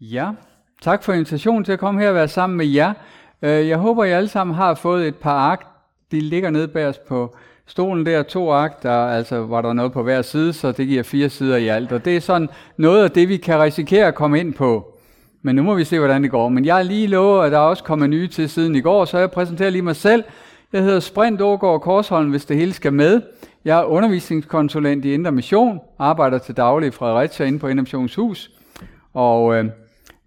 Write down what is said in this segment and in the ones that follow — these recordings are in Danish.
Ja, tak for invitationen til at komme her og være sammen med jer. Øh, jeg håber, I alle sammen har fået et par ark. De ligger nede bag os på stolen der, to ark, der altså var der noget på hver side, så det giver fire sider i alt. Og det er sådan noget af det, vi kan risikere at komme ind på. Men nu må vi se, hvordan det går. Men jeg er lige lovet, at der er også kommet nye til siden i går, så jeg præsenterer lige mig selv. Jeg hedder Sprint Ågaard Korsholm, hvis det hele skal med. Jeg er undervisningskonsulent i Indre Mission, arbejder til daglig i Fredericia inde på Indre Missionshus. Og øh,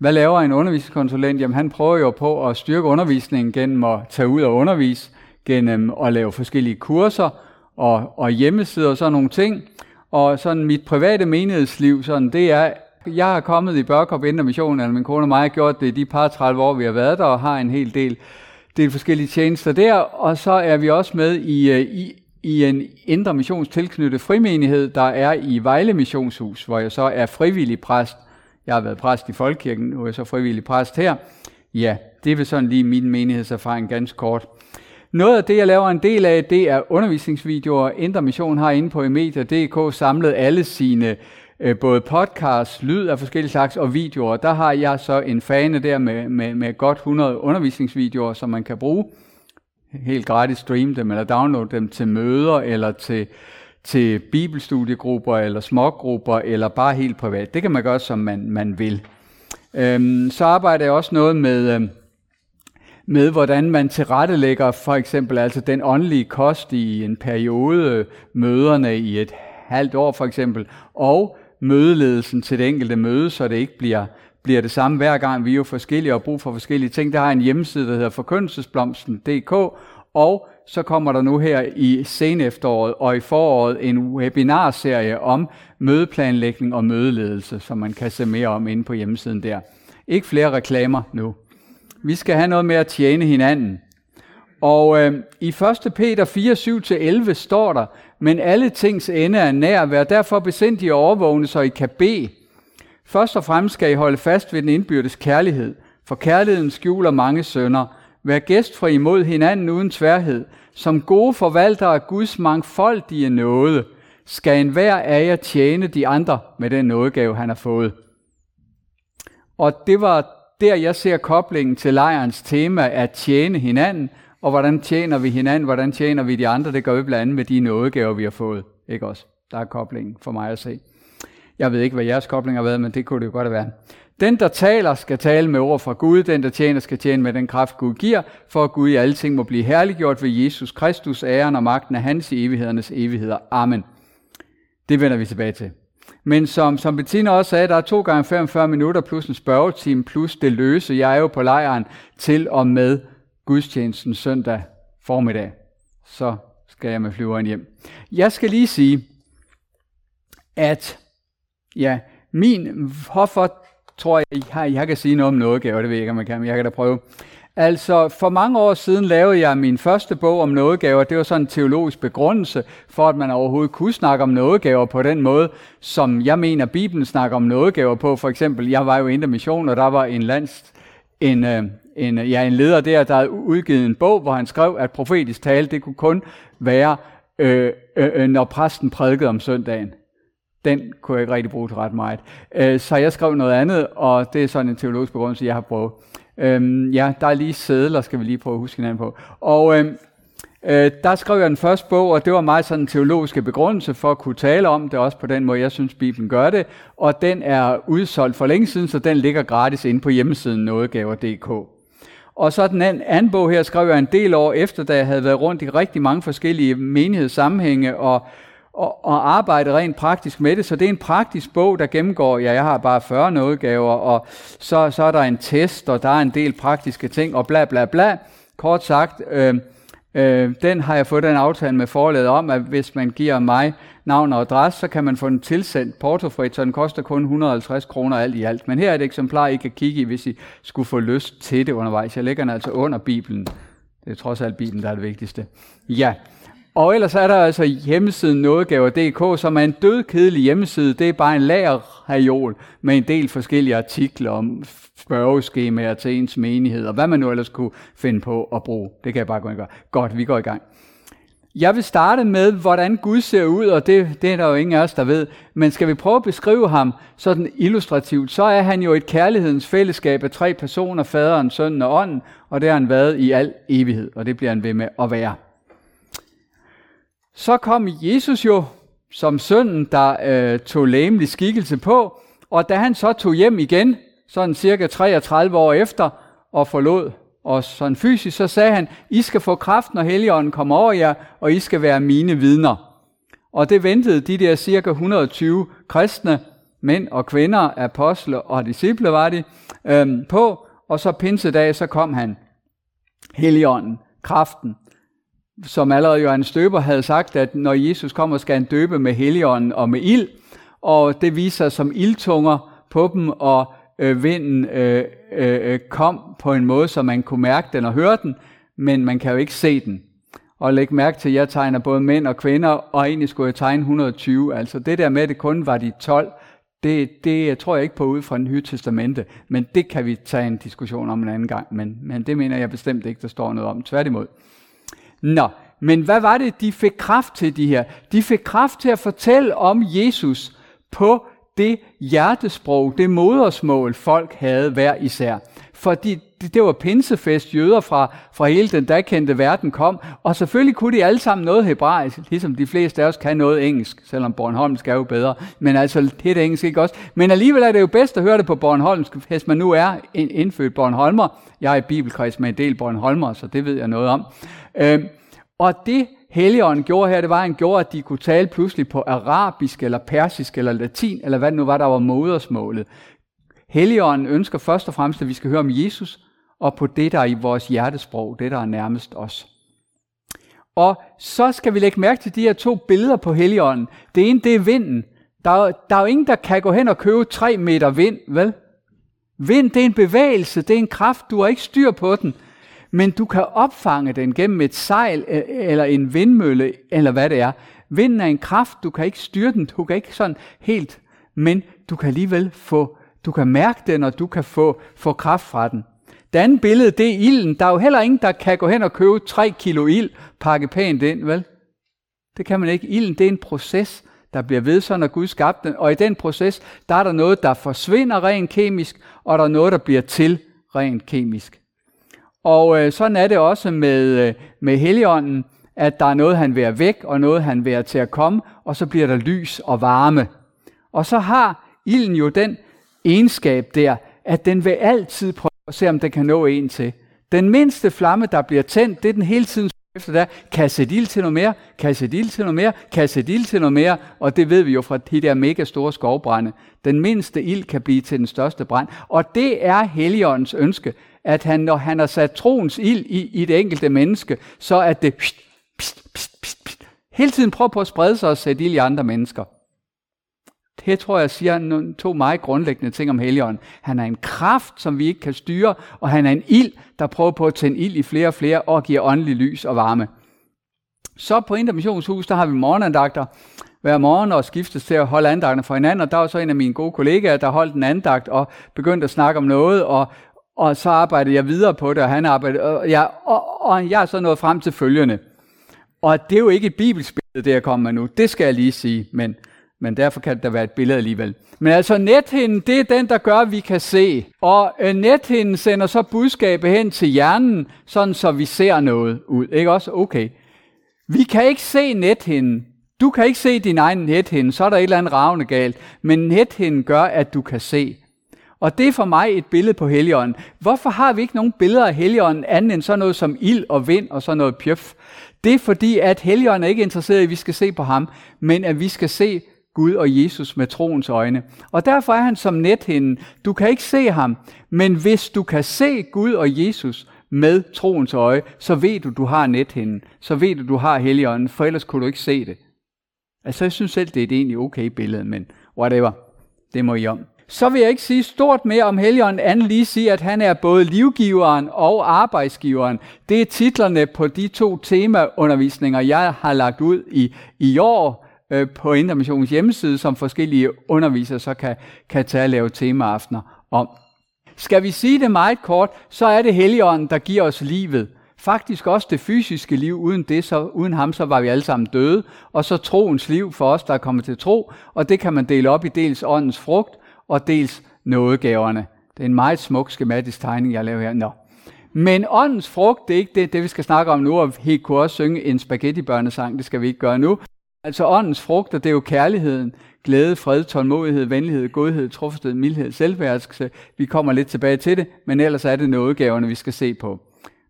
hvad laver en undervisningskonsulent? Jamen han prøver jo på at styrke undervisningen gennem at tage ud og undervise, gennem at lave forskellige kurser og, og hjemmesider og sådan nogle ting. Og sådan mit private menighedsliv, sådan det er, jeg har kommet i Børkop Indre Mission, eller min kone og mig har gjort det i de par 30 år, vi har været der, og har en hel del, del forskellige tjenester der. Og så er vi også med i, øh, i, i en indre missions tilknyttet frimenighed, der er i Vejle Missionshus, hvor jeg så er frivillig præst. Jeg har været præst i Folkekirken, nu er jeg så frivillig præst her. Ja, det er sådan lige min menighedserfaring ganske kort. Noget af det, jeg laver en del af, det er undervisningsvideoer. Indre Mission har inde på emedia.dk samlet alle sine øh, både podcasts, lyd af forskellige slags og videoer. Der har jeg så en fane der med, med, med godt 100 undervisningsvideoer, som man kan bruge. Helt gratis streame dem eller downloade dem til møder eller til, til bibelstudiegrupper eller smågrupper eller bare helt privat. Det kan man gøre, som man, man vil. Øhm, så arbejder jeg også noget med, øhm, med, hvordan man tilrettelægger for eksempel altså den åndelige kost i en periode, møderne i et halvt år for eksempel, og mødeledelsen til det enkelte møde, så det ikke bliver, bliver det samme hver gang. Vi er jo forskellige og brug for forskellige ting. Der har en hjemmeside, der hedder forkyndelsesblomsten.dk, og så kommer der nu her i senefteråret og i foråret en webinarserie om mødeplanlægning og mødeledelse, som man kan se mere om inde på hjemmesiden der. Ikke flere reklamer nu. Vi skal have noget med at tjene hinanden. Og øh, i 1. Peter 4, 7-11 står der, men alle tings ende er nær, vær derfor besindige og overvågne, så I kan bede. Først og fremmest skal I holde fast ved den indbyrdes kærlighed, for kærligheden skjuler mange sønder. Vær gæstfri imod hinanden uden tværhed. Som gode forvaltere af Guds mangfoldige nåde, skal enhver af jer tjene de andre med den nådegave, han har fået. Og det var der, jeg ser koblingen til lejrens tema at tjene hinanden, og hvordan tjener vi hinanden, hvordan tjener vi de andre, det gør vi blandt andet med de nådegaver, vi har fået. Ikke også? Der er koblingen for mig at se. Jeg ved ikke, hvad jeres kobling har været, men det kunne det jo godt være. Den, der taler, skal tale med ord fra Gud. Den, der tjener, skal tjene med den kraft, Gud giver, for at Gud i alle ting må blive herliggjort ved Jesus Kristus, æren og magten af hans i evighedernes evigheder. Amen. Det vender vi tilbage til. Men som, som Bettina også sagde, der er to gange 45 minutter plus en spørgetime plus det løse. Jeg er jo på lejren til og med gudstjenesten søndag formiddag. Så skal jeg med flyveren hjem. Jeg skal lige sige, at ja, min, hvorfor tror jeg, jeg, jeg kan sige noget om nådegaver, det ved jeg ikke, om jeg kan, men jeg kan da prøve. Altså, for mange år siden lavede jeg min første bog om nådegaver. Det var sådan en teologisk begrundelse for, at man overhovedet kunne snakke om nådegaver på den måde, som jeg mener, Bibelen snakker om nådegaver på. For eksempel, jeg var jo i mission, og der var en lands, en, øh, en, ja, en leder der, der havde udgivet en bog, hvor han skrev, at profetisk tale, det kunne kun være, øh, øh, øh når præsten prædikede om søndagen. Den kunne jeg ikke rigtig bruge til ret meget. Øh, så jeg skrev noget andet, og det er sådan en teologisk begrundelse, jeg har prøvet. Øh, ja, der er lige sædler, skal vi lige prøve at huske hinanden på. Og øh, øh, der skrev jeg den første bog, og det var meget sådan en teologiske begrundelse for at kunne tale om det, også på den måde, jeg synes, Bibelen gør det. Og den er udsolgt for længe siden, så den ligger gratis inde på hjemmesiden nådegaver.dk. Og så den anden bog her skrev jeg en del år efter, da jeg havde været rundt i rigtig mange forskellige menighedssammenhænge og, og, og arbejde rent praktisk med det. Så det er en praktisk bog, der gennemgår, ja, jeg har bare 40 udgaver, og så, så er der en test, og der er en del praktiske ting, og bla bla bla. Kort sagt, øh, øh, den har jeg fået den aftale med forlaget om, at hvis man giver mig navn og adresse, så kan man få den tilsendt portofrit, så den koster kun 150 kroner alt i alt. Men her er et eksemplar, I kan kigge i, hvis I skulle få lyst til det undervejs. Jeg lægger den altså under Bibelen. Det er trods alt Bibelen, der er det vigtigste. Ja, og ellers er der altså hjemmesiden nådegaver.dk, som er en dødkedelig hjemmeside. Det er bare en lagerhajol med en del forskellige artikler om spørgeskemaer til ens menighed, og hvad man nu ellers kunne finde på at bruge. Det kan jeg bare gå i gang. Godt, vi går i gang. Jeg vil starte med, hvordan Gud ser ud, og det, det er der jo ingen af os, der ved. Men skal vi prøve at beskrive ham sådan illustrativt, så er han jo et kærlighedens fællesskab af tre personer, faderen, sønnen og ånden, og det har han været i al evighed, og det bliver han ved med at være. Så kom Jesus jo som sønnen, der øh, tog læmelig skikkelse på, og da han så tog hjem igen, sådan cirka 33 år efter, og forlod os sådan fysisk, så sagde han, I skal få kraft, når Helligånden kommer over jer, og I skal være mine vidner. Og det ventede de der cirka 120 kristne, mænd og kvinder, apostle og disciple var de, øhm, på, og så pinsedag, så kom han. Helligånden, kraften, som allerede Johannes Støber havde sagt, at når Jesus kommer, skal han døbe med Helligånden og med ild, og det viser sig som ildtunger på dem, og øh, vinden øh, øh, øh, kom på en måde, så man kunne mærke den og høre den, men man kan jo ikke se den. Og læg mærke til, at jeg tegner både mænd og kvinder, og egentlig skulle jeg tegne 120. Altså det der med, at det kun var de 12, det, det tror jeg ikke på ud fra den nye testamente, men det kan vi tage en diskussion om en anden gang, men, men det mener jeg bestemt ikke, der står noget om. Tværtimod. Nå, men hvad var det, de fik kraft til, de her? De fik kraft til at fortælle om Jesus på det hjertesprog, det modersmål, folk havde hver især. Fordi det, det var pinsefest, jøder fra, fra hele den dagkendte verden kom, og selvfølgelig kunne de alle sammen noget hebraisk, ligesom de fleste af os kan noget engelsk, selvom Bornholm skal jo bedre, men altså det er engelsk ikke også. Men alligevel er det jo bedst at høre det på Bornholmsk, hvis man nu er en indfødt Bornholmer. Jeg er i bibelkreds med en del Bornholmer, så det ved jeg noget om. Øh, og det Helligånden gjorde her, det var, at han gjorde, at de kunne tale pludselig på arabisk, eller persisk, eller latin, eller hvad det nu var, der var modersmålet. Helligånden ønsker først og fremmest, at vi skal høre om Jesus, og på det, der er i vores hjertesprog, det, der er nærmest os. Og så skal vi lægge mærke til de her to billeder på Helligånden. Det ene, det er vinden. Der er, der er jo ingen, der kan gå hen og købe tre meter vind, vel? Vind, det er en bevægelse, det er en kraft, du har ikke styr på den men du kan opfange den gennem et sejl e- eller en vindmølle, eller hvad det er. Vinden er en kraft, du kan ikke styre den, du kan ikke sådan helt, men du kan alligevel få, du kan mærke den, og du kan få, få kraft fra den. Det andet billede, det er ilden. Der er jo heller ingen, der kan gå hen og købe 3 kilo ild, pakke pænt ind, vel? Det kan man ikke. Ilden, det er en proces, der bliver ved, sådan når Gud skabte den. Og i den proces, der er der noget, der forsvinder rent kemisk, og der er noget, der bliver til rent kemisk. Og øh, sådan er det også med, øh, med Helligånden, at der er noget, han vil væk, og noget, han vil til at komme, og så bliver der lys og varme. Og så har ilden jo den egenskab der, at den vil altid prøve og se, om den kan nå en til. Den mindste flamme, der bliver tændt, det er den hele tiden efter der, kan jeg sætte ild til noget mere, kan jeg sætte ild til noget mere, kan jeg sætte ild til noget mere, og det ved vi jo fra de der mega store skovbrænde. Den mindste ild kan blive til den største brand, og det er Helligåndens ønske, at han, når han har sat troens ild i, i det enkelte menneske, så at det pst, pst, pst, pst, pst, hele tiden prøver på at sprede sig og sætte ild i andre mennesker. Det tror jeg siger nogle, to meget grundlæggende ting om Helligånden. Han er en kraft, som vi ikke kan styre, og han er en ild, der prøver på at tænde ild i flere og flere og giver åndelig lys og varme. Så på Intermissionshus, der har vi morgenandagter hver morgen og skiftes til at holde andagterne for hinanden. Og der var så en af mine gode kollegaer, der holdt en andagt og begyndte at snakke om noget, og, og så arbejdede jeg videre på det, og han arbejdede, og jeg, og, og jeg er så nået frem til følgende. Og det er jo ikke et bibelsk billede, det jeg kommer med nu. Det skal jeg lige sige, men, men derfor kan der være et billede alligevel. Men altså nethinden, det er den, der gør, at vi kan se. Og øh, nethinden sender så budskabet hen til hjernen, sådan så vi ser noget ud. Ikke også? Okay. Vi kan ikke se nethinden. Du kan ikke se din egen nethinde, så er der et eller andet ravne galt. Men nethinden gør, at du kan se. Og det er for mig et billede på Helligånden. Hvorfor har vi ikke nogen billeder af Helligånden andet end sådan noget som ild og vind og sådan noget pjøf? Det er fordi, at Helligånden er ikke interesseret i, at vi skal se på ham, men at vi skal se Gud og Jesus med troens øjne. Og derfor er han som nethinden. Du kan ikke se ham, men hvis du kan se Gud og Jesus med troens øje, så ved du, du har nethinden. Så ved du, du har Helligånden, for ellers kunne du ikke se det. Altså, jeg synes selv, det er et egentlig okay billede, men whatever. Det må I om. Så vil jeg ikke sige stort mere om Helligånden, andet lige sige, at han er både livgiveren og arbejdsgiveren. Det er titlerne på de to temaundervisninger, jeg har lagt ud i, i år øh, på Intermissionens hjemmeside, som forskellige undervisere så kan, kan tage og lave temaaftener om. Skal vi sige det meget kort, så er det Helligånden, der giver os livet. Faktisk også det fysiske liv, uden, det, så, uden ham, så var vi alle sammen døde. Og så troens liv for os, der er kommet til tro, og det kan man dele op i dels åndens frugt, og dels nådegaverne. Det er en meget smuk skematisk tegning, jeg laver her. Nå. Men åndens frugt, det er ikke det, det vi skal snakke om nu, og vi kunne også synge en spaghetti-børnesang, det skal vi ikke gøre nu. Altså åndens frugter, det er jo kærligheden, glæde, fred, tålmodighed, venlighed, godhed, trofasthed, mildhed, selvværskelse. Vi kommer lidt tilbage til det, men ellers er det nådegaverne, vi skal se på.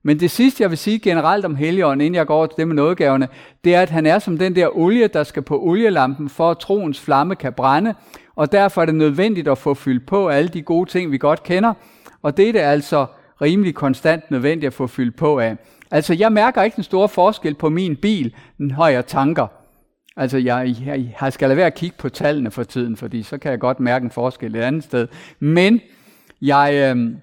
Men det sidste, jeg vil sige generelt om Helligånden, inden jeg går over til det med nådegaverne, det er, at han er som den der olie, der skal på olielampen, for at troens flamme kan brænde, og derfor er det nødvendigt at få fyldt på alle de gode ting, vi godt kender, og det er det altså rimelig konstant nødvendigt at få fyldt på af. Altså, jeg mærker ikke den store forskel på min bil, når jeg tanker. Altså, jeg, jeg, jeg skal lade være at kigge på tallene for tiden, fordi så kan jeg godt mærke en forskel et andet sted. Men jeg, øh,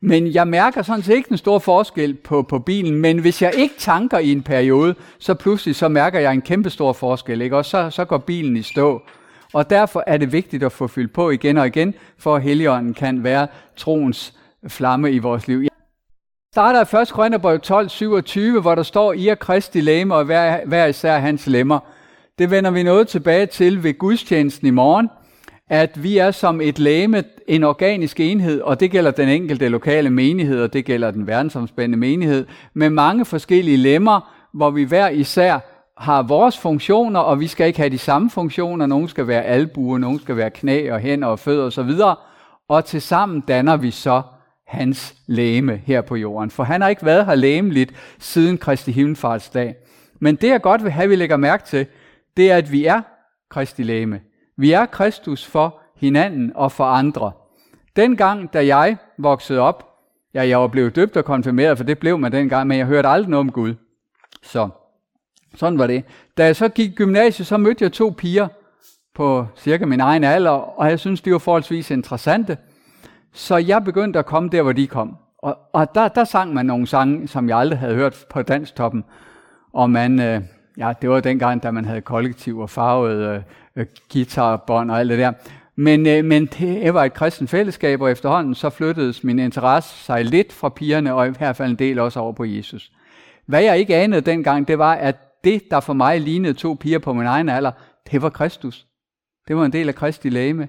men jeg mærker sådan set ikke den store forskel på, på bilen, men hvis jeg ikke tanker i en periode, så pludselig så mærker jeg en kæmpe stor forskel, ikke? og så, så går bilen i stå. Og derfor er det vigtigt at få fyldt på igen og igen, for at Helligånden kan være troens flamme i vores liv. Starter 1. Korinther 12, 27, hvor der står, I er Kristi læme, og hver, hver især hans lemmer. Det vender vi noget tilbage til ved gudstjenesten i morgen, at vi er som et læme, en organisk enhed, og det gælder den enkelte lokale menighed, og det gælder den verdensomspændende menighed, med mange forskellige lemmer, hvor vi hver især har vores funktioner, og vi skal ikke have de samme funktioner. Nogle skal være albuer, nogle skal være knæ og hænder og fødder osv. Og til sammen danner vi så hans læme her på jorden. For han har ikke været her læmeligt siden Kristi himmelfartsdag. Men det jeg godt vil have, vi lægger mærke til, det er, at vi er Kristi læme. Vi er Kristus for hinanden og for andre. Dengang, da jeg voksede op, ja, jeg var blevet døbt og konfirmeret, for det blev man dengang, men jeg hørte aldrig noget om Gud. Så sådan var det. Da jeg så gik i gymnasiet, så mødte jeg to piger på cirka min egen alder, og jeg synes, de var forholdsvis interessante. Så jeg begyndte at komme der, hvor de kom. Og, og der, der sang man nogle sange, som jeg aldrig havde hørt på Danstoppen. Og man, øh, ja, det var dengang, da man havde kollektiv og farvet øh, øh guitarbånd og alt det der. Men, øh, men det var et kristen fællesskab, og efterhånden så flyttedes min interesse sig lidt fra pigerne, og i hvert fald en del også over på Jesus. Hvad jeg ikke anede dengang, det var, at det, der for mig lignede to piger på min egen alder, det var Kristus. Det var en del af Kristi læme.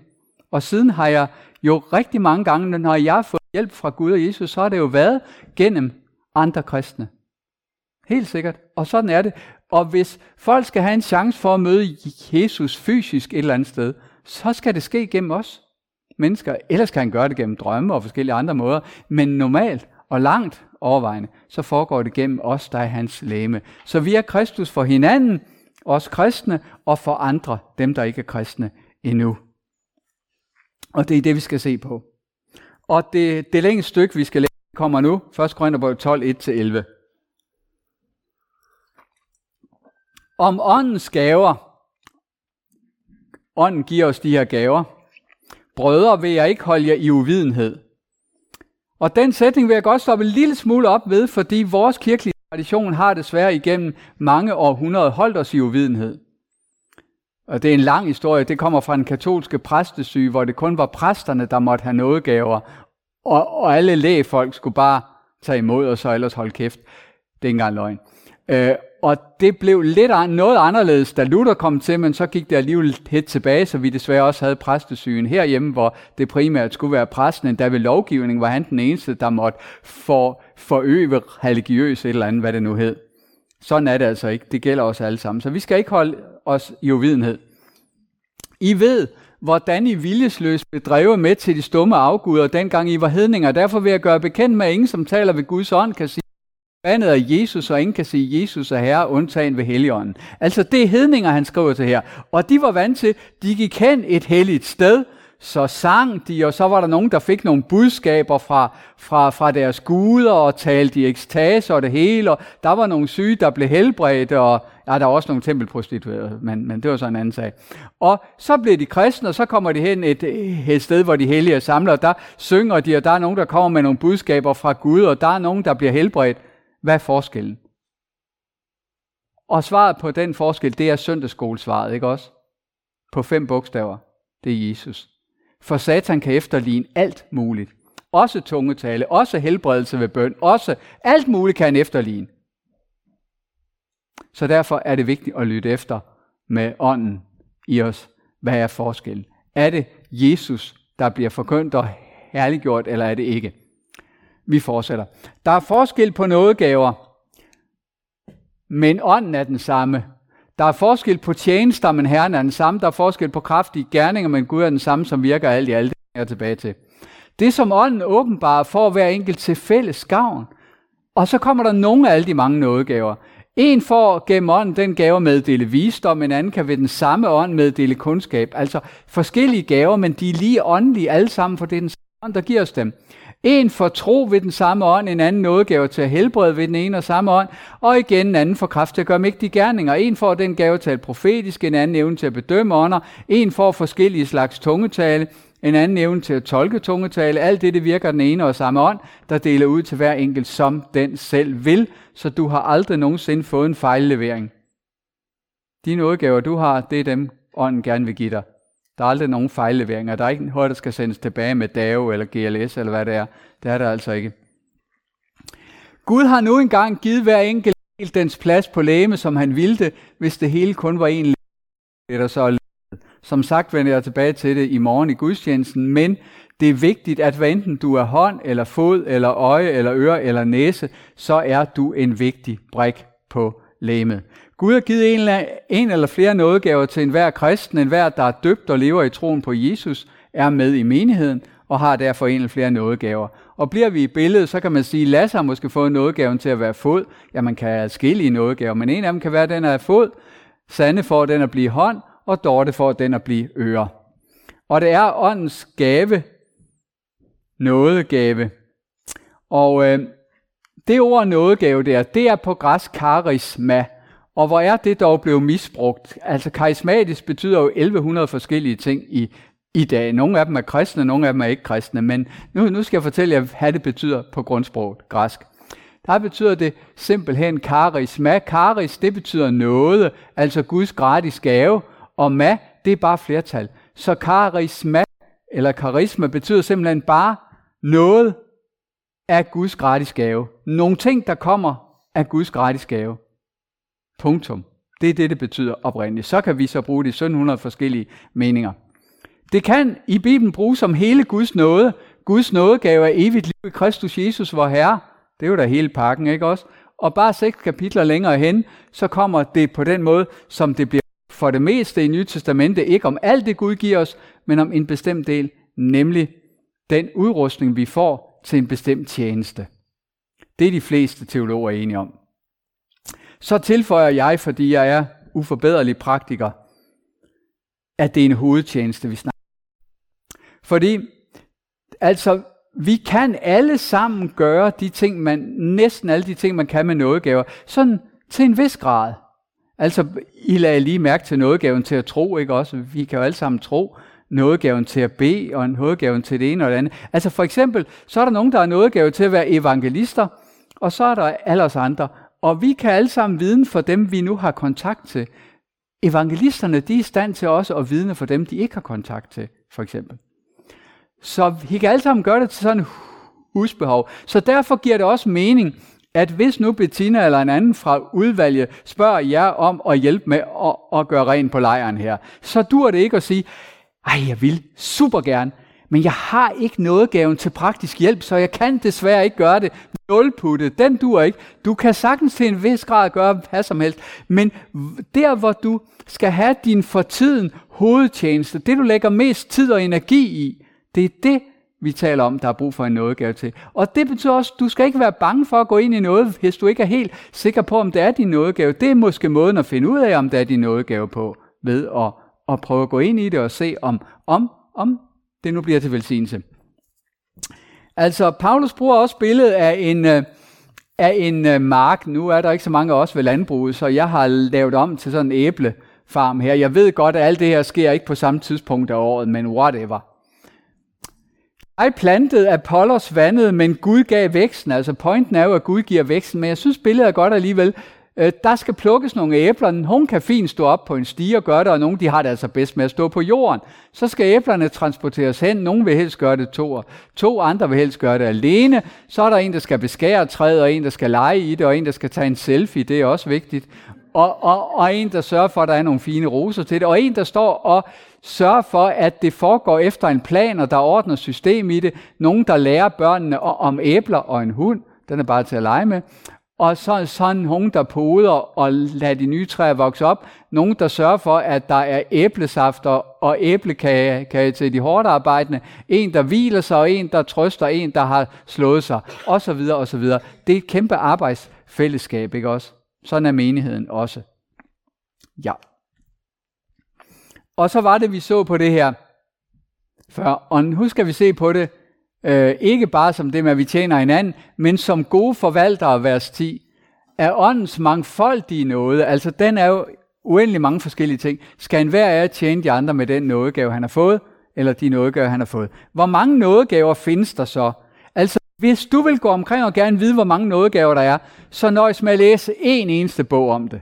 Og siden har jeg jo rigtig mange gange, når jeg har fået hjælp fra Gud og Jesus, så har det jo været gennem andre kristne. Helt sikkert. Og sådan er det. Og hvis folk skal have en chance for at møde Jesus fysisk et eller andet sted, så skal det ske gennem os mennesker. Ellers kan han gøre det gennem drømme og forskellige andre måder. Men normalt og langt overvejende, så foregår det gennem os, der er hans læme. Så vi er Kristus for hinanden, os kristne, og for andre, dem der ikke er kristne endnu. Og det er det, vi skal se på. Og det, det længste stykke, vi skal læse, kommer nu. 1. Korinther 12, 1-11. Om åndens gaver. Ånden giver os de her gaver. Brødre, vil jeg ikke holde jer i uvidenhed. Og den sætning vil jeg godt stoppe en lille smule op ved, fordi vores kirkelige tradition har desværre igennem mange århundreder holdt os i uvidenhed. Og det er en lang historie. Det kommer fra en katolske præstesyge, hvor det kun var præsterne, der måtte have nådegaver, og, og alle lægefolk skulle bare tage imod, og så ellers holde kæft. Det er ikke engang løgn. Øh, og det blev lidt an, noget anderledes, da Luther kom til, men så gik det alligevel helt tilbage, så vi desværre også havde præstesygen herhjemme, hvor det primært skulle være præsten, der ved lovgivning var han den eneste, der måtte for, forøve religiøs et eller andet, hvad det nu hed. Sådan er det altså ikke. Det gælder os alle sammen. Så vi skal ikke holde os i uvidenhed. I ved, hvordan I viljesløst blev drevet med til de stumme afguder, dengang I var hedninger. Derfor vil jeg gøre bekendt med, at ingen, som taler ved Guds ånd, kan sige, Bandet er Jesus, og ingen kan sige, Jesus er herre, undtagen ved Helligånden. Altså det er hedninger, han skriver til her. Og de var vant til, de gik hen et helligt sted, så sang de, og så var der nogen, der fik nogle budskaber fra, fra, fra deres guder, og talte i ekstase og det hele, og der var nogle syge, der blev helbredt, og ja, der var også nogle tempelprostituerede, men, men det var så en anden sag. Og så blev de kristne, og så kommer de hen et, et sted, hvor de hellige er samlet, og der synger de, og der er nogen, der kommer med nogle budskaber fra Gud, og der er nogen, der bliver helbredt. Hvad er forskellen? Og svaret på den forskel, det er søndagsskolesvaret, ikke også? På fem bogstaver. Det er Jesus. For Satan kan efterligne alt muligt. også tungetale, også helbredelse ved bøn, også alt muligt kan han efterligne. Så derfor er det vigtigt at lytte efter med ånden i os. Hvad er forskellen? Er det Jesus, der bliver forkyndt og herliggjort, eller er det ikke? Vi fortsætter. Der er forskel på nådegaver, men ånden er den samme. Der er forskel på tjenester, men Herren er den samme. Der er forskel på kraftige gerninger, men Gud er den samme, som virker alt i alt. Det er tilbage til. Det som ånden åbenbarer for hver enkelt til fælles gavn. Og så kommer der nogle af alle de mange nådegaver. En får gennem ånden den gave at meddele visdom, en anden kan ved den samme ånd meddele kundskab. Altså forskellige gaver, men de er lige åndelige alle sammen, for det er den samme ånd, der giver os dem. En får tro ved den samme ånd, en anden nådegave til at helbrede ved den ene og samme ånd, og igen en anden får kraft til at gøre mægtige gerninger. En får den gave til at profetisk, en anden evne til at bedømme ånder, en får forskellige slags tungetale, en anden evne til at tolke tungetale. Alt det, det virker den ene og samme ånd, der deler ud til hver enkelt, som den selv vil, så du har aldrig nogensinde fået en fejllevering. De nådegaver, du har, det er dem, ånden gerne vil give dig. Der er aldrig nogen fejlleveringer. Der er ikke noget, der skal sendes tilbage med DAO eller GLS eller hvad det er. Det er der altså ikke. Gud har nu engang givet hver enkelt dens plads på læme, som han ville hvis det hele kun var en læge, der så som sagt vender jeg tilbage til det i morgen i gudstjenesten, men det er vigtigt, at hvad enten du er hånd, eller fod, eller øje, eller øre, eller næse, så er du en vigtig brik på læmet. Gud har givet en eller, en eller flere nådegaver til enhver kristen, enhver, der er døbt og lever i troen på Jesus, er med i menigheden og har derfor en eller flere nådegaver. Og bliver vi i billedet, så kan man sige, Lasse har måske fået nådegaven til at være fod. Ja, man kan have skille i nådegaver, men en af dem kan være, at den er fod. Sande får den at blive hånd, og Dorte får den at blive øre. Og det er åndens gave, nådegave. Og øh, det ord nådegave der, det er på græsk karisma, og hvor er det dog blevet misbrugt? Altså karismatisk betyder jo 1100 forskellige ting i, i dag. Nogle af dem er kristne, nogle af dem er ikke kristne, men nu, nu skal jeg fortælle jer, hvad det betyder på grundsproget, græsk. Der betyder det simpelthen karisma. Karis, det betyder noget, altså Guds gratis gave, og ma, det er bare flertal. Så karisma, eller karisma, betyder simpelthen bare noget af Guds gratis gave. Nogle ting, der kommer af Guds gratis gave. Punktum. Det er det, det betyder oprindeligt. Så kan vi så bruge det i 1700 forskellige meninger. Det kan i Bibelen bruges som hele Guds nåde. Guds nådegave er evigt liv i Kristus Jesus, vor Herre. Det er jo da hele pakken, ikke også? Og bare seks kapitler længere hen, så kommer det på den måde, som det bliver for det meste i Nye Testamente, ikke om alt det Gud giver os, men om en bestemt del, nemlig den udrustning, vi får til en bestemt tjeneste. Det er de fleste teologer enige om. Så tilføjer jeg, fordi jeg er uforbederlig praktiker, at det er en hovedtjeneste, vi snakker Fordi, altså, vi kan alle sammen gøre de ting, man, næsten alle de ting, man kan med nådegaver, sådan til en vis grad. Altså, I lagde lige mærke til nådegaven til at tro, ikke også? Vi kan jo alle sammen tro, nådegaven til at bede, og en nådegaven til det ene og det andet. Altså for eksempel, så er der nogen, der har nådegave til at være evangelister, og så er der alle os andre. Og vi kan alle sammen viden for dem, vi nu har kontakt til. Evangelisterne, de er i stand til også at vidne for dem, de ikke har kontakt til, for eksempel. Så vi kan alle sammen gøre det til sådan et husbehov. Så derfor giver det også mening, at hvis nu Bettina eller en anden fra udvalget spørger jer om at hjælpe med at, at gøre rent på lejren her, så dur det ikke at sige, ej, jeg vil super gerne, men jeg har ikke noget gaven til praktisk hjælp, så jeg kan desværre ikke gøre det. Nulputte, den dur ikke. Du kan sagtens til en vis grad gøre hvad som helst, men der hvor du skal have din for tiden hovedtjeneste, det du lægger mest tid og energi i, det er det, vi taler om, der er brug for en nådegave til. Og det betyder også, at du skal ikke være bange for at gå ind i noget, hvis du ikke er helt sikker på, om det er din nådegave. Det er måske måden at finde ud af, om det er din nådegave på, ved at, at prøve at gå ind i det og se, om, om, om det nu bliver til velsignelse. Altså, Paulus bruger også billedet af en, øh, af en øh, mark. Nu er der ikke så mange af os ved landbruget, så jeg har lavet om til sådan en æblefarm her. Jeg ved godt, at alt det her sker ikke på samme tidspunkt af året, men whatever. Jeg plantede, Apollos vandede, men Gud gav væksten. Altså pointen er jo, at Gud giver væksten, men jeg synes billedet er godt alligevel. Øh, der skal plukkes nogle æbler. Hun kan fint stå op på en stige og gøre det, og nogle de har det altså bedst med at stå på jorden. Så skal æblerne transporteres hen. Nogle vil helst gøre det to, to andre vil helst gøre det alene. Så er der en, der skal beskære træet, og en, der skal lege i det, og en, der skal tage en selfie. Det er også vigtigt. Og, og, og en, der sørger for, at der er nogle fine roser til det. Og en, der står og sørge for, at det foregår efter en plan, og der ordner system i det. Nogen, der lærer børnene om æbler og en hund. Den er bare til at lege med. Og så sådan nogen, der poder og lader de nye træer vokse op. Nogen, der sørger for, at der er æblesafter og æblekage til de hårdt arbejdende. En, der hviler sig, og en, der trøster, en, der har slået sig, og så videre, og så videre. Det er et kæmpe arbejdsfællesskab, ikke også? Sådan er menigheden også. Ja. Og så var det, vi så på det her før. Og nu skal vi se på det Øh, ikke bare som det med, at vi tjener hinanden, men som gode forvaltere, vers 10, af åndens mangfoldige nåde. Altså den er jo uendelig mange forskellige ting. Skal enhver af jer tjene de andre med den nådegave, han har fået, eller de nådegaver, han har fået. Hvor mange nådegaver findes der så? Altså, hvis du vil gå omkring og gerne vide, hvor mange nådegaver der er, så nøjes med at læse en eneste bog om det.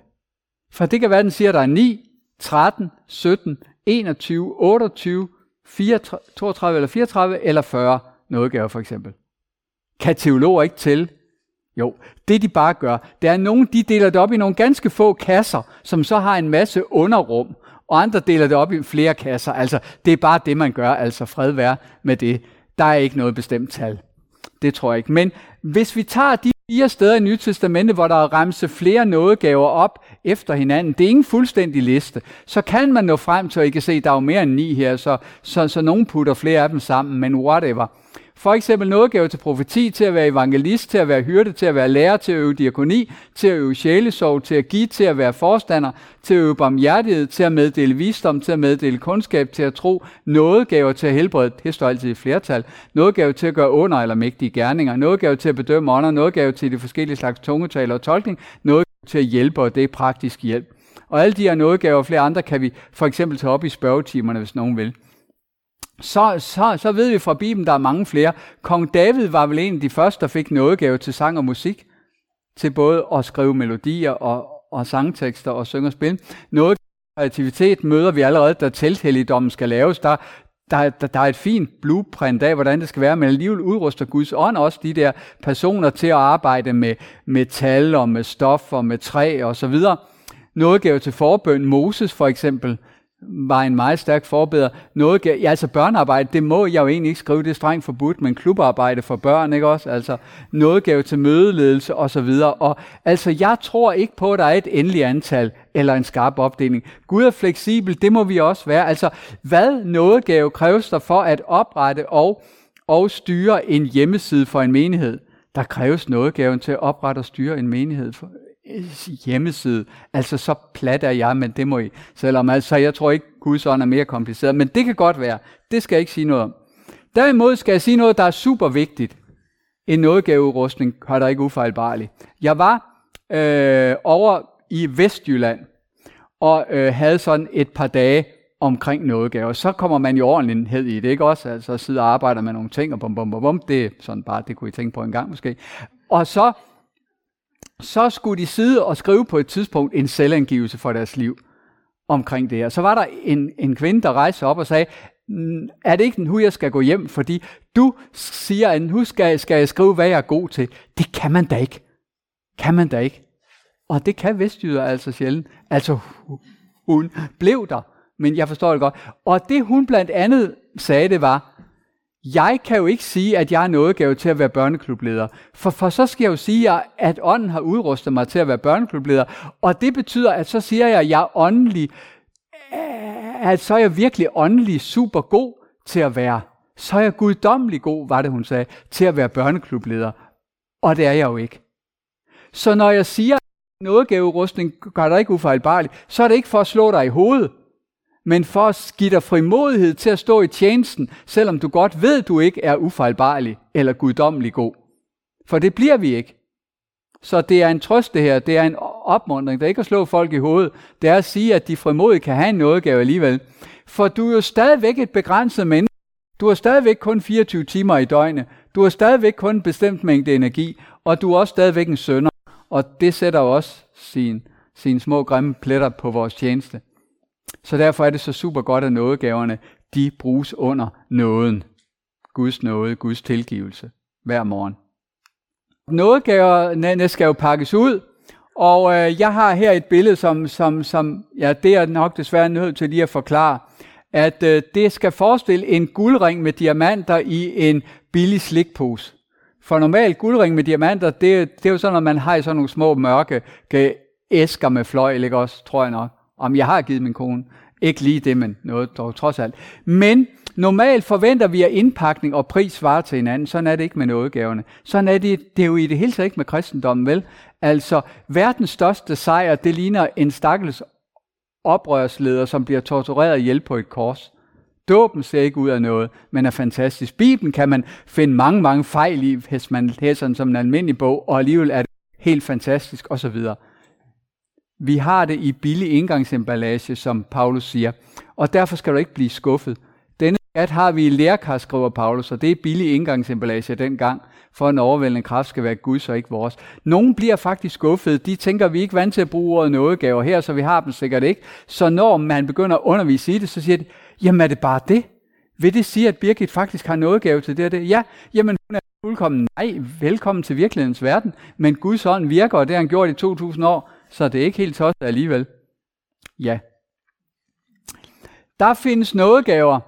For det kan være, den siger, at der er ni, 13, 17, 21, 28, 34, 32 eller 34 eller 40 nådegaver for eksempel. Kan teologer ikke til? Jo, det de bare gør, det er, at nogen de deler det op i nogle ganske få kasser, som så har en masse underrum, og andre deler det op i flere kasser. Altså, det er bare det, man gør, altså fred være med det. Der er ikke noget bestemt tal. Det tror jeg ikke. Men hvis vi tager de fire steder i Nye Testamente, hvor der er remse flere nådegaver op efter hinanden, det er ingen fuldstændig liste, så kan man nå frem til, at I kan se, der er jo mere end ni her, så, så, så nogen putter flere af dem sammen, men whatever. For eksempel nådegave til profeti, til at være evangelist, til at være hyrde, til at være lærer, til at øve diakoni, til at øve sjælesorg, til at give, til at være forstander, til at øve barmhjertighed, til at meddele visdom, til at meddele kundskab, til at tro, nådegaver til at helbrede, det står altid i flertal, nådegave til at gøre under eller mægtige gerninger, nådegave til at bedømme ånder, nådegave til de forskellige slags tungetaler og tolkning, nådegave til at hjælpe, og det er praktisk hjælp. Og alle de her nådegaver og flere andre kan vi for eksempel tage op i spørgetimerne, hvis nogen vil så, så, så ved vi fra Bibelen, der er mange flere. Kong David var vel en af de første, der fik nådegave til sang og musik, til både at skrive melodier og, og sangtekster og synge og spille. Noget kreativitet møder vi allerede, da telthelligdommen skal laves. Der, der, der, der er et fint blueprint af, hvordan det skal være, men alligevel udruster Guds ånd også de der personer til at arbejde med metal og med stof og med træ og så videre. Nådegave til forbøn, Moses for eksempel, var en meget stærk forbeder. Noget, ja, altså børnearbejde, det må jeg jo egentlig ikke skrive, det er strengt forbudt, men klubarbejde for børn, ikke også? Altså noget gav til mødeledelse og så videre. Og altså, jeg tror ikke på, at der er et endeligt antal eller en skarp opdeling. Gud er fleksibel, det må vi også være. Altså, hvad noget gav kræves der for at oprette og, og styre en hjemmeside for en menighed? Der kræves noget gaven til at oprette og styre en menighed for, Øh, hjemmeside. Altså så plat er jeg, men det må I. Selvom altså, jeg tror ikke, Guds ånd er mere kompliceret. Men det kan godt være. Det skal jeg ikke sige noget om. Derimod skal jeg sige noget, der er super vigtigt. En nådegaveudrustning har der ikke ufejlbarligt. Jeg var øh, over i Vestjylland og øh, havde sådan et par dage omkring nådegaver. Så kommer man jo ordentlighed i det, ikke også? Altså sidder og arbejder med nogle ting, og bum, bum, bum, bum. Det er sådan bare, det kunne I tænke på en gang måske. Og så så skulle de sidde og skrive på et tidspunkt en selvangivelse for deres liv omkring det her. Så var der en, en kvinde, der rejste op og sagde, er det ikke nu, jeg skal gå hjem, fordi du siger, at nu skal, skal jeg skrive, hvad jeg er god til. Det kan man da ikke. Kan man da ikke. Og det kan vestjyder altså sjældent. Altså, hun blev der, men jeg forstår det godt. Og det hun blandt andet sagde, det var, jeg kan jo ikke sige, at jeg er nådegave til at være børneklubleder. For, for så skal jeg jo sige, at ånden har udrustet mig til at være børneklubleder. Og det betyder, at så siger jeg, at jeg er åndelig, øh, at så er jeg virkelig åndelig super god til at være. Så er jeg guddommelig god, var det hun sagde, til at være børneklubleder. Og det er jeg jo ikke. Så når jeg siger, at nådegaverustning gør dig ikke ufejlbarlig, så er det ikke for at slå dig i hovedet men for at give dig frimodighed til at stå i tjenesten, selvom du godt ved, du ikke er ufejlbarlig eller guddommelig god. For det bliver vi ikke. Så det er en trøst det her, det er en opmuntring, det er ikke at slå folk i hovedet, det er at sige, at de frimodigt kan have en nådegave alligevel. For du er jo stadigvæk et begrænset menneske. Du har stadigvæk kun 24 timer i døgnet. Du har stadigvæk kun en bestemt mængde energi, og du er også stadigvæk en sønder. Og det sætter jo også sin, små grimme pletter på vores tjeneste. Så derfor er det så super godt, at nådegaverne, de bruges under nåden. Guds nåde, Guds tilgivelse, hver morgen. Nådegaverne skal jo pakkes ud, og øh, jeg har her et billede, som, som, som ja, det er nok desværre nødt til lige at forklare, at øh, det skal forestille en guldring med diamanter i en billig slikpose. For normalt guldring med diamanter, det, det er jo sådan, at man har i sådan nogle små mørke øh, æsker med fløjl, ikke også, tror jeg nok. Om jeg har givet min kone. Ikke lige det, men noget dog trods alt. Men normalt forventer vi, at indpakning og pris svarer til hinanden. Sådan er det ikke med nådegaverne. Sådan er det, det er jo i det hele taget ikke med kristendommen, vel? Altså, verdens største sejr, det ligner en stakkels oprørsleder, som bliver tortureret ihjel på et kors. Dåben ser ikke ud af noget, men er fantastisk. Bibelen kan man finde mange, mange fejl i, hvis man læser den som en almindelig bog, og alligevel er det helt fantastisk osv. Vi har det i billig indgangsemballage, som Paulus siger, og derfor skal du ikke blive skuffet. Denne skat har vi i lærkar, skriver Paulus, og det er billig indgangsemballage dengang, for en overvældende kraft skal være Guds og ikke vores. Nogle bliver faktisk skuffet. De tænker, vi er ikke vant til at bruge ordet nådegaver her, så vi har dem sikkert ikke. Så når man begynder at undervise i det, så siger de, jamen er det bare det? Vil det sige, at Birgit faktisk har nådegave til det og det? Ja, jamen hun er fuldkommen nej, velkommen til virkelighedens verden. Men Guds ånd virker, og det har han gjort i 2000 år, så det er ikke helt tosset alligevel. Ja. Der findes nådegaver.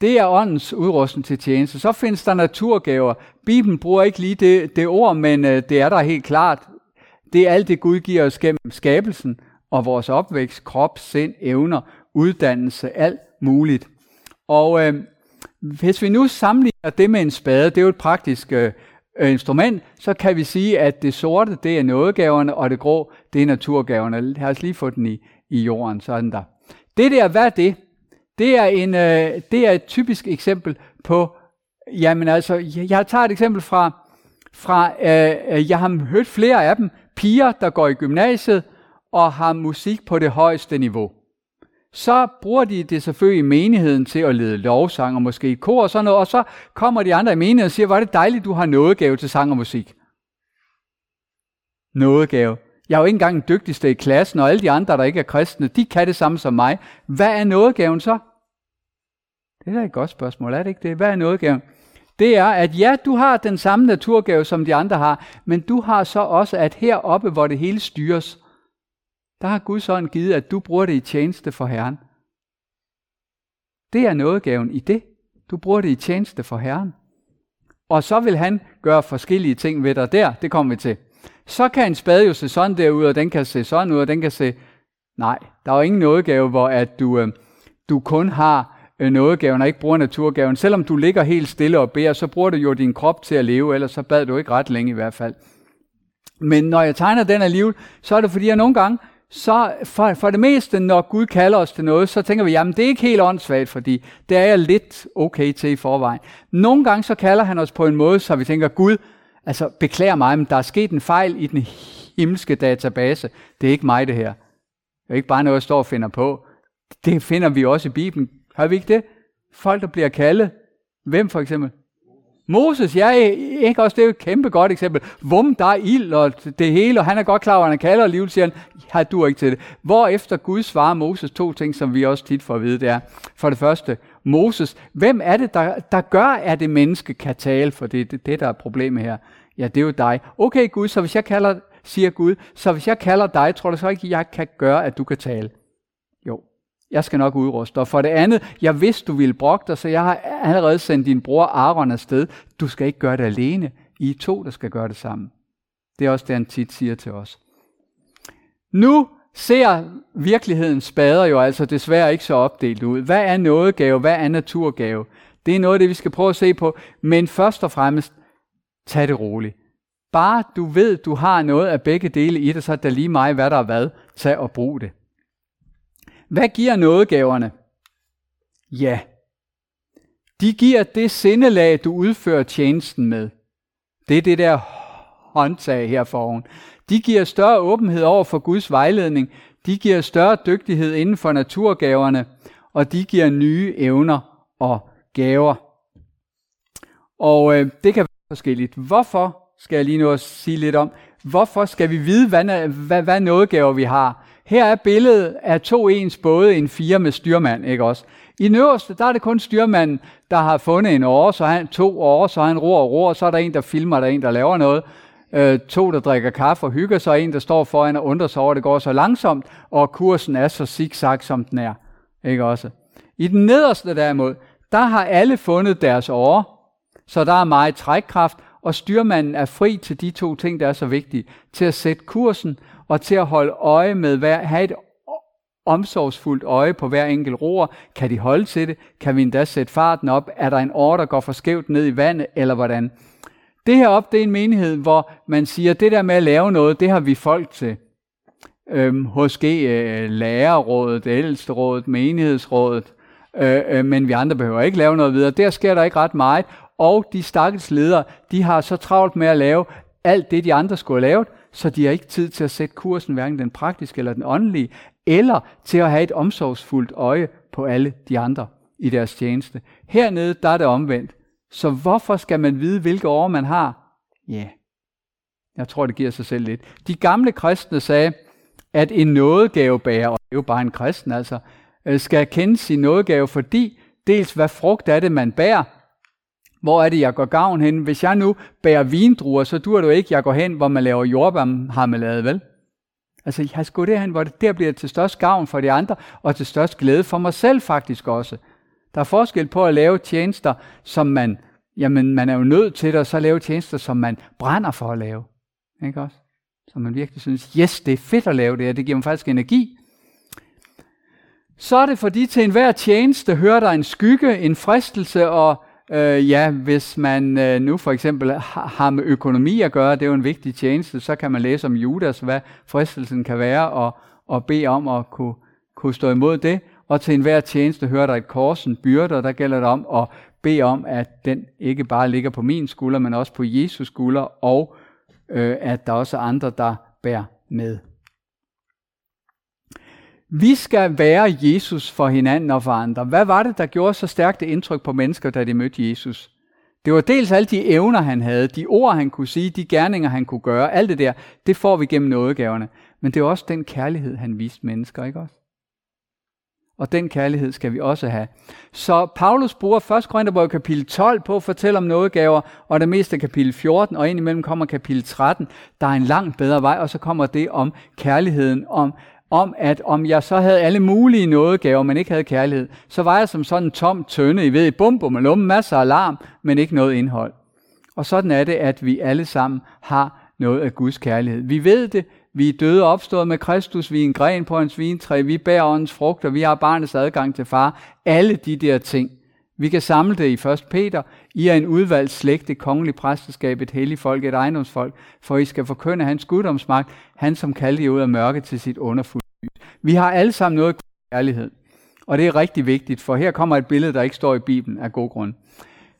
Det er åndens udrustning til tjeneste. Så findes der naturgaver. Bibelen bruger ikke lige det, det ord, men øh, det er der helt klart. Det er alt det, Gud giver os gennem skabelsen og vores opvækst, krop, sind, evner, uddannelse, alt muligt. Og øh, hvis vi nu sammenligner det med en spade, det er jo et praktisk øh, Øh, instrument, så kan vi sige, at det sorte, det er nådegaverne, og det grå, det er naturgaverne. Lad os lige få den i, i jorden, sådan der. Det der, hvad er det? Det er, en, øh, det er et typisk eksempel på, jamen altså, jeg tager et eksempel fra, fra øh, øh, jeg har hørt flere af dem, piger, der går i gymnasiet og har musik på det højeste niveau så bruger de det selvfølgelig i menigheden til at lede lovsang og måske i kor og sådan noget, og så kommer de andre i menigheden og siger, hvor er det dejligt, du har nådegave til sang og musik. Nådegave. Jeg er jo ikke engang den dygtigste i klassen, og alle de andre, der ikke er kristne, de kan det samme som mig. Hvad er nådegaven så? Det er da et godt spørgsmål, er det ikke det? Hvad er nådegaven? Det er, at ja, du har den samme naturgave, som de andre har, men du har så også, at heroppe, hvor det hele styres, der har Guds ånd givet, at du bruger det i tjeneste for Herren. Det er nådegaven i det. Du bruger det i tjeneste for Herren. Og så vil han gøre forskellige ting ved dig der. Det kommer vi til. Så kan en spade jo se sådan der ud, og den kan se sådan ud, og den kan se... Nej, der er jo ingen nådegave, hvor at du, øh, du kun har øh, nådegaven og ikke bruger naturgaven. Selvom du ligger helt stille og beder, så bruger du jo din krop til at leve, ellers så bad du ikke ret længe i hvert fald. Men når jeg tegner den alligevel, så er det fordi, jeg nogle gange så for, for det meste, når Gud kalder os til noget, så tænker vi, jamen det er ikke helt åndssvagt, fordi det er jeg lidt okay til i forvejen. Nogle gange så kalder han os på en måde, så vi tænker, Gud, altså beklager mig, men der er sket en fejl i den himmelske database. Det er ikke mig det her. Det er ikke bare noget, jeg står og finder på. Det finder vi også i Bibelen. Har vi ikke det? Folk, der bliver kaldet. Hvem for eksempel? Moses, ja, ikke også, det er jo et kæmpe godt eksempel. Vum, der er ild og det hele, og han er godt klar over, at han kalder, livet, siger han, ja, du ikke til det. Hvor efter Gud svarer Moses to ting, som vi også tit får at vide, det er, for det første, Moses, hvem er det, der, der gør, at det menneske kan tale, for det er det, det, der er problemet her. Ja, det er jo dig. Okay Gud, så hvis jeg kalder, siger Gud, så hvis jeg kalder dig, tror du så ikke, jeg kan gøre, at du kan tale? Jeg skal nok udruste. Og for det andet, jeg vidste, du ville brokke dig, så jeg har allerede sendt din bror Aaron afsted. Du skal ikke gøre det alene. I er to, der skal gøre det sammen. Det er også det, han tit siger til os. Nu ser virkeligheden spader jo altså desværre ikke så opdelt ud. Hvad er nådegave? Hvad er naturgave? Det er noget af det, vi skal prøve at se på. Men først og fremmest, tag det roligt. Bare du ved, du har noget af begge dele i dig, så er det lige mig, hvad der er hvad. Tag og brug det. Hvad giver nådegaverne? Ja, de giver det sindelag, du udfører tjenesten med. Det er det der håndtag her foran. De giver større åbenhed over for Guds vejledning. De giver større dygtighed inden for naturgaverne. Og de giver nye evner og gaver. Og øh, det kan være forskelligt. Hvorfor, skal jeg lige nu sige lidt om, Hvorfor skal vi vide, hvad, hvad, hvad nådegaver vi har? Her er billedet af to ens både, en fire med styrmand, ikke også? I den øverste, der er det kun styrmanden, der har fundet en år, så han to år, så han ror og ror, så er der en, der filmer, der er en, der laver noget. Øh, to, der drikker kaffe og hygger, sig, og en, der står foran og undrer sig over, at det går så langsomt, og kursen er så zigzag, som den er. Ikke også? I den nederste derimod, der har alle fundet deres år, så der er meget trækkraft, og styrmanden er fri til de to ting, der er så vigtige. Til at sætte kursen, og til at holde øje med, hver, have et omsorgsfuldt øje på hver enkelt roer. Kan de holde til det? Kan vi endda sætte farten op? Er der en år, der går for skævt ned i vandet, eller hvordan? Det her op, det er en menighed, hvor man siger, det der med at lave noget, det har vi folk til. Øhm, måske øh, lærerrådet, ældsterådet, menighedsrådet, øh, øh, men vi andre behøver ikke lave noget videre. Der sker der ikke ret meget, og de stakkels ledere, de har så travlt med at lave alt det, de andre skulle have lavet, så de har ikke tid til at sætte kursen, hverken den praktiske eller den åndelige, eller til at have et omsorgsfuldt øje på alle de andre i deres tjeneste. Hernede, der er det omvendt. Så hvorfor skal man vide, hvilke år man har? Ja, yeah. jeg tror, det giver sig selv lidt. De gamle kristne sagde, at en nådegavebærer, og det er jo bare en kristen altså, øh, skal kende sin nådegave, fordi dels hvad frugt er det, man bærer, hvor er det, jeg går gavn hen? Hvis jeg nu bærer vindruer, så dur det jo ikke, jeg går hen, hvor man laver jordbærmarmelade, vel? Altså, jeg skal gå derhen, hvor det der bliver til størst gavn for de andre, og til størst glæde for mig selv faktisk også. Der er forskel på at lave tjenester, som man, jamen, man er jo nødt til det, og så lave tjenester, som man brænder for at lave. Ikke også? Så man virkelig synes, yes, det er fedt at lave det, her, det giver mig faktisk energi. Så er det fordi til enhver tjeneste hører der en skygge, en fristelse, og Øh, ja, hvis man øh, nu for eksempel har med økonomi at gøre, det er jo en vigtig tjeneste, så kan man læse om Judas, hvad fristelsen kan være, og, og bede om at kunne, kunne stå imod det. Og til enhver tjeneste hører der et kors, en byrde, og der gælder det om at bede om, at den ikke bare ligger på min skulder, men også på Jesus skulder, og øh, at der også er andre, der bærer med. Vi skal være Jesus for hinanden og for andre. Hvad var det, der gjorde så stærkt et indtryk på mennesker, da de mødte Jesus? Det var dels alle de evner, han havde, de ord, han kunne sige, de gerninger, han kunne gøre, alt det der, det får vi gennem nådegaverne. Men det er også den kærlighed, han viste mennesker, ikke også? Og den kærlighed skal vi også have. Så Paulus bruger 1. Korintherbrev kapitel 12 på at fortælle om nådegaver, og det meste kapitel 14, og indimellem kommer kapitel 13. Der er en langt bedre vej, og så kommer det om kærligheden, om om, at om jeg så havde alle mulige nådegaver, men ikke havde kærlighed, så var jeg som sådan en tom tønde, I ved, bum, bum, lum, masser af larm, men ikke noget indhold. Og sådan er det, at vi alle sammen har noget af Guds kærlighed. Vi ved det, vi er døde og opstået med Kristus, vi er en gren på hans vintræ, vi bærer åndens frugter, vi har barnets adgang til far. Alle de der ting. Vi kan samle det i 1. Peter. I er en udvalgt slægt, et kongeligt præsteskab, et helligt folk, et ejendomsfolk, for I skal forkynde hans guddomsmagt, han som kaldte jer ud af mørke til sit underfulde vi har alle sammen noget kærlighed. Og det er rigtig vigtigt, for her kommer et billede, der ikke står i Bibelen af god grund.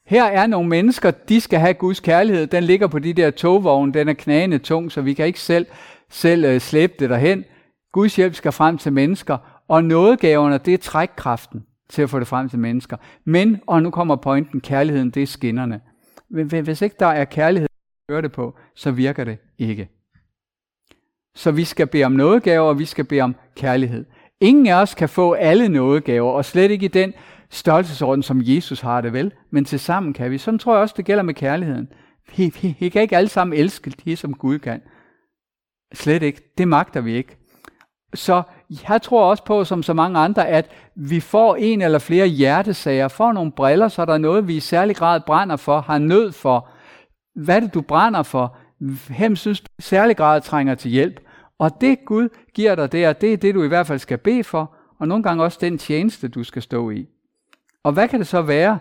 Her er nogle mennesker, de skal have Guds kærlighed. Den ligger på de der togvogne, den er knagende tung, så vi kan ikke selv, selv uh, slæbe det derhen. Guds hjælp skal frem til mennesker, og nådegaverne, det er trækkraften til at få det frem til mennesker. Men, og nu kommer pointen, kærligheden, det er skinnerne. Hvis ikke der er kærlighed, at det på, så virker det ikke. Så vi skal bede om nådegaver, og vi skal bede om kærlighed. Ingen af os kan få alle nådegaver, og slet ikke i den størrelsesorden, som Jesus har det vel. Men til sammen kan vi. Sådan tror jeg også, det gælder med kærligheden. Vi, vi, vi kan ikke alle sammen elske det, som Gud kan. Slet ikke. Det magter vi ikke. Så jeg tror også på, som så mange andre, at vi får en eller flere hjertesager, får nogle briller, så der er noget, vi i særlig grad brænder for, har nød for. Hvad er det, du brænder for? Hvem synes du i særlig grad trænger til hjælp? Og det Gud giver dig der, det er det, du i hvert fald skal bede for, og nogle gange også den tjeneste, du skal stå i. Og hvad kan det så være?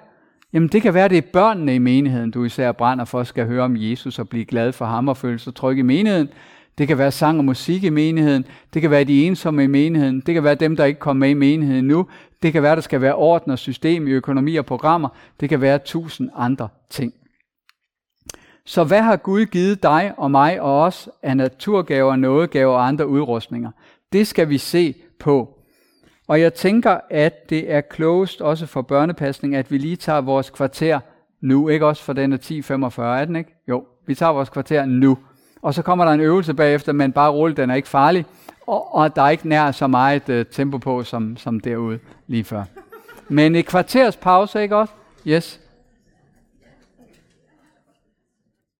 Jamen det kan være, det er børnene i menigheden, du især brænder for, skal høre om Jesus og blive glad for ham og føle sig tryg i menigheden. Det kan være sang og musik i menigheden. Det kan være de ensomme i menigheden. Det kan være dem, der ikke kommer med i menigheden nu. Det kan være, der skal være orden og system i økonomi og programmer. Det kan være tusind andre ting. Så hvad har Gud givet dig og mig og os af naturgaver, nådegaver og andre udrustninger? Det skal vi se på. Og jeg tænker, at det er klogest også for børnepasning, at vi lige tager vores kvarter nu. Ikke også for den er 10.45, er den ikke? Jo, vi tager vores kvarter nu. og så kommer der en øvelse bagefter, men bare roligt, den er ikke farlig, og, og der er ikke nær så meget uh, tempo på, som, som derude lige før. Men et kvarters pause, ikke også? Yes.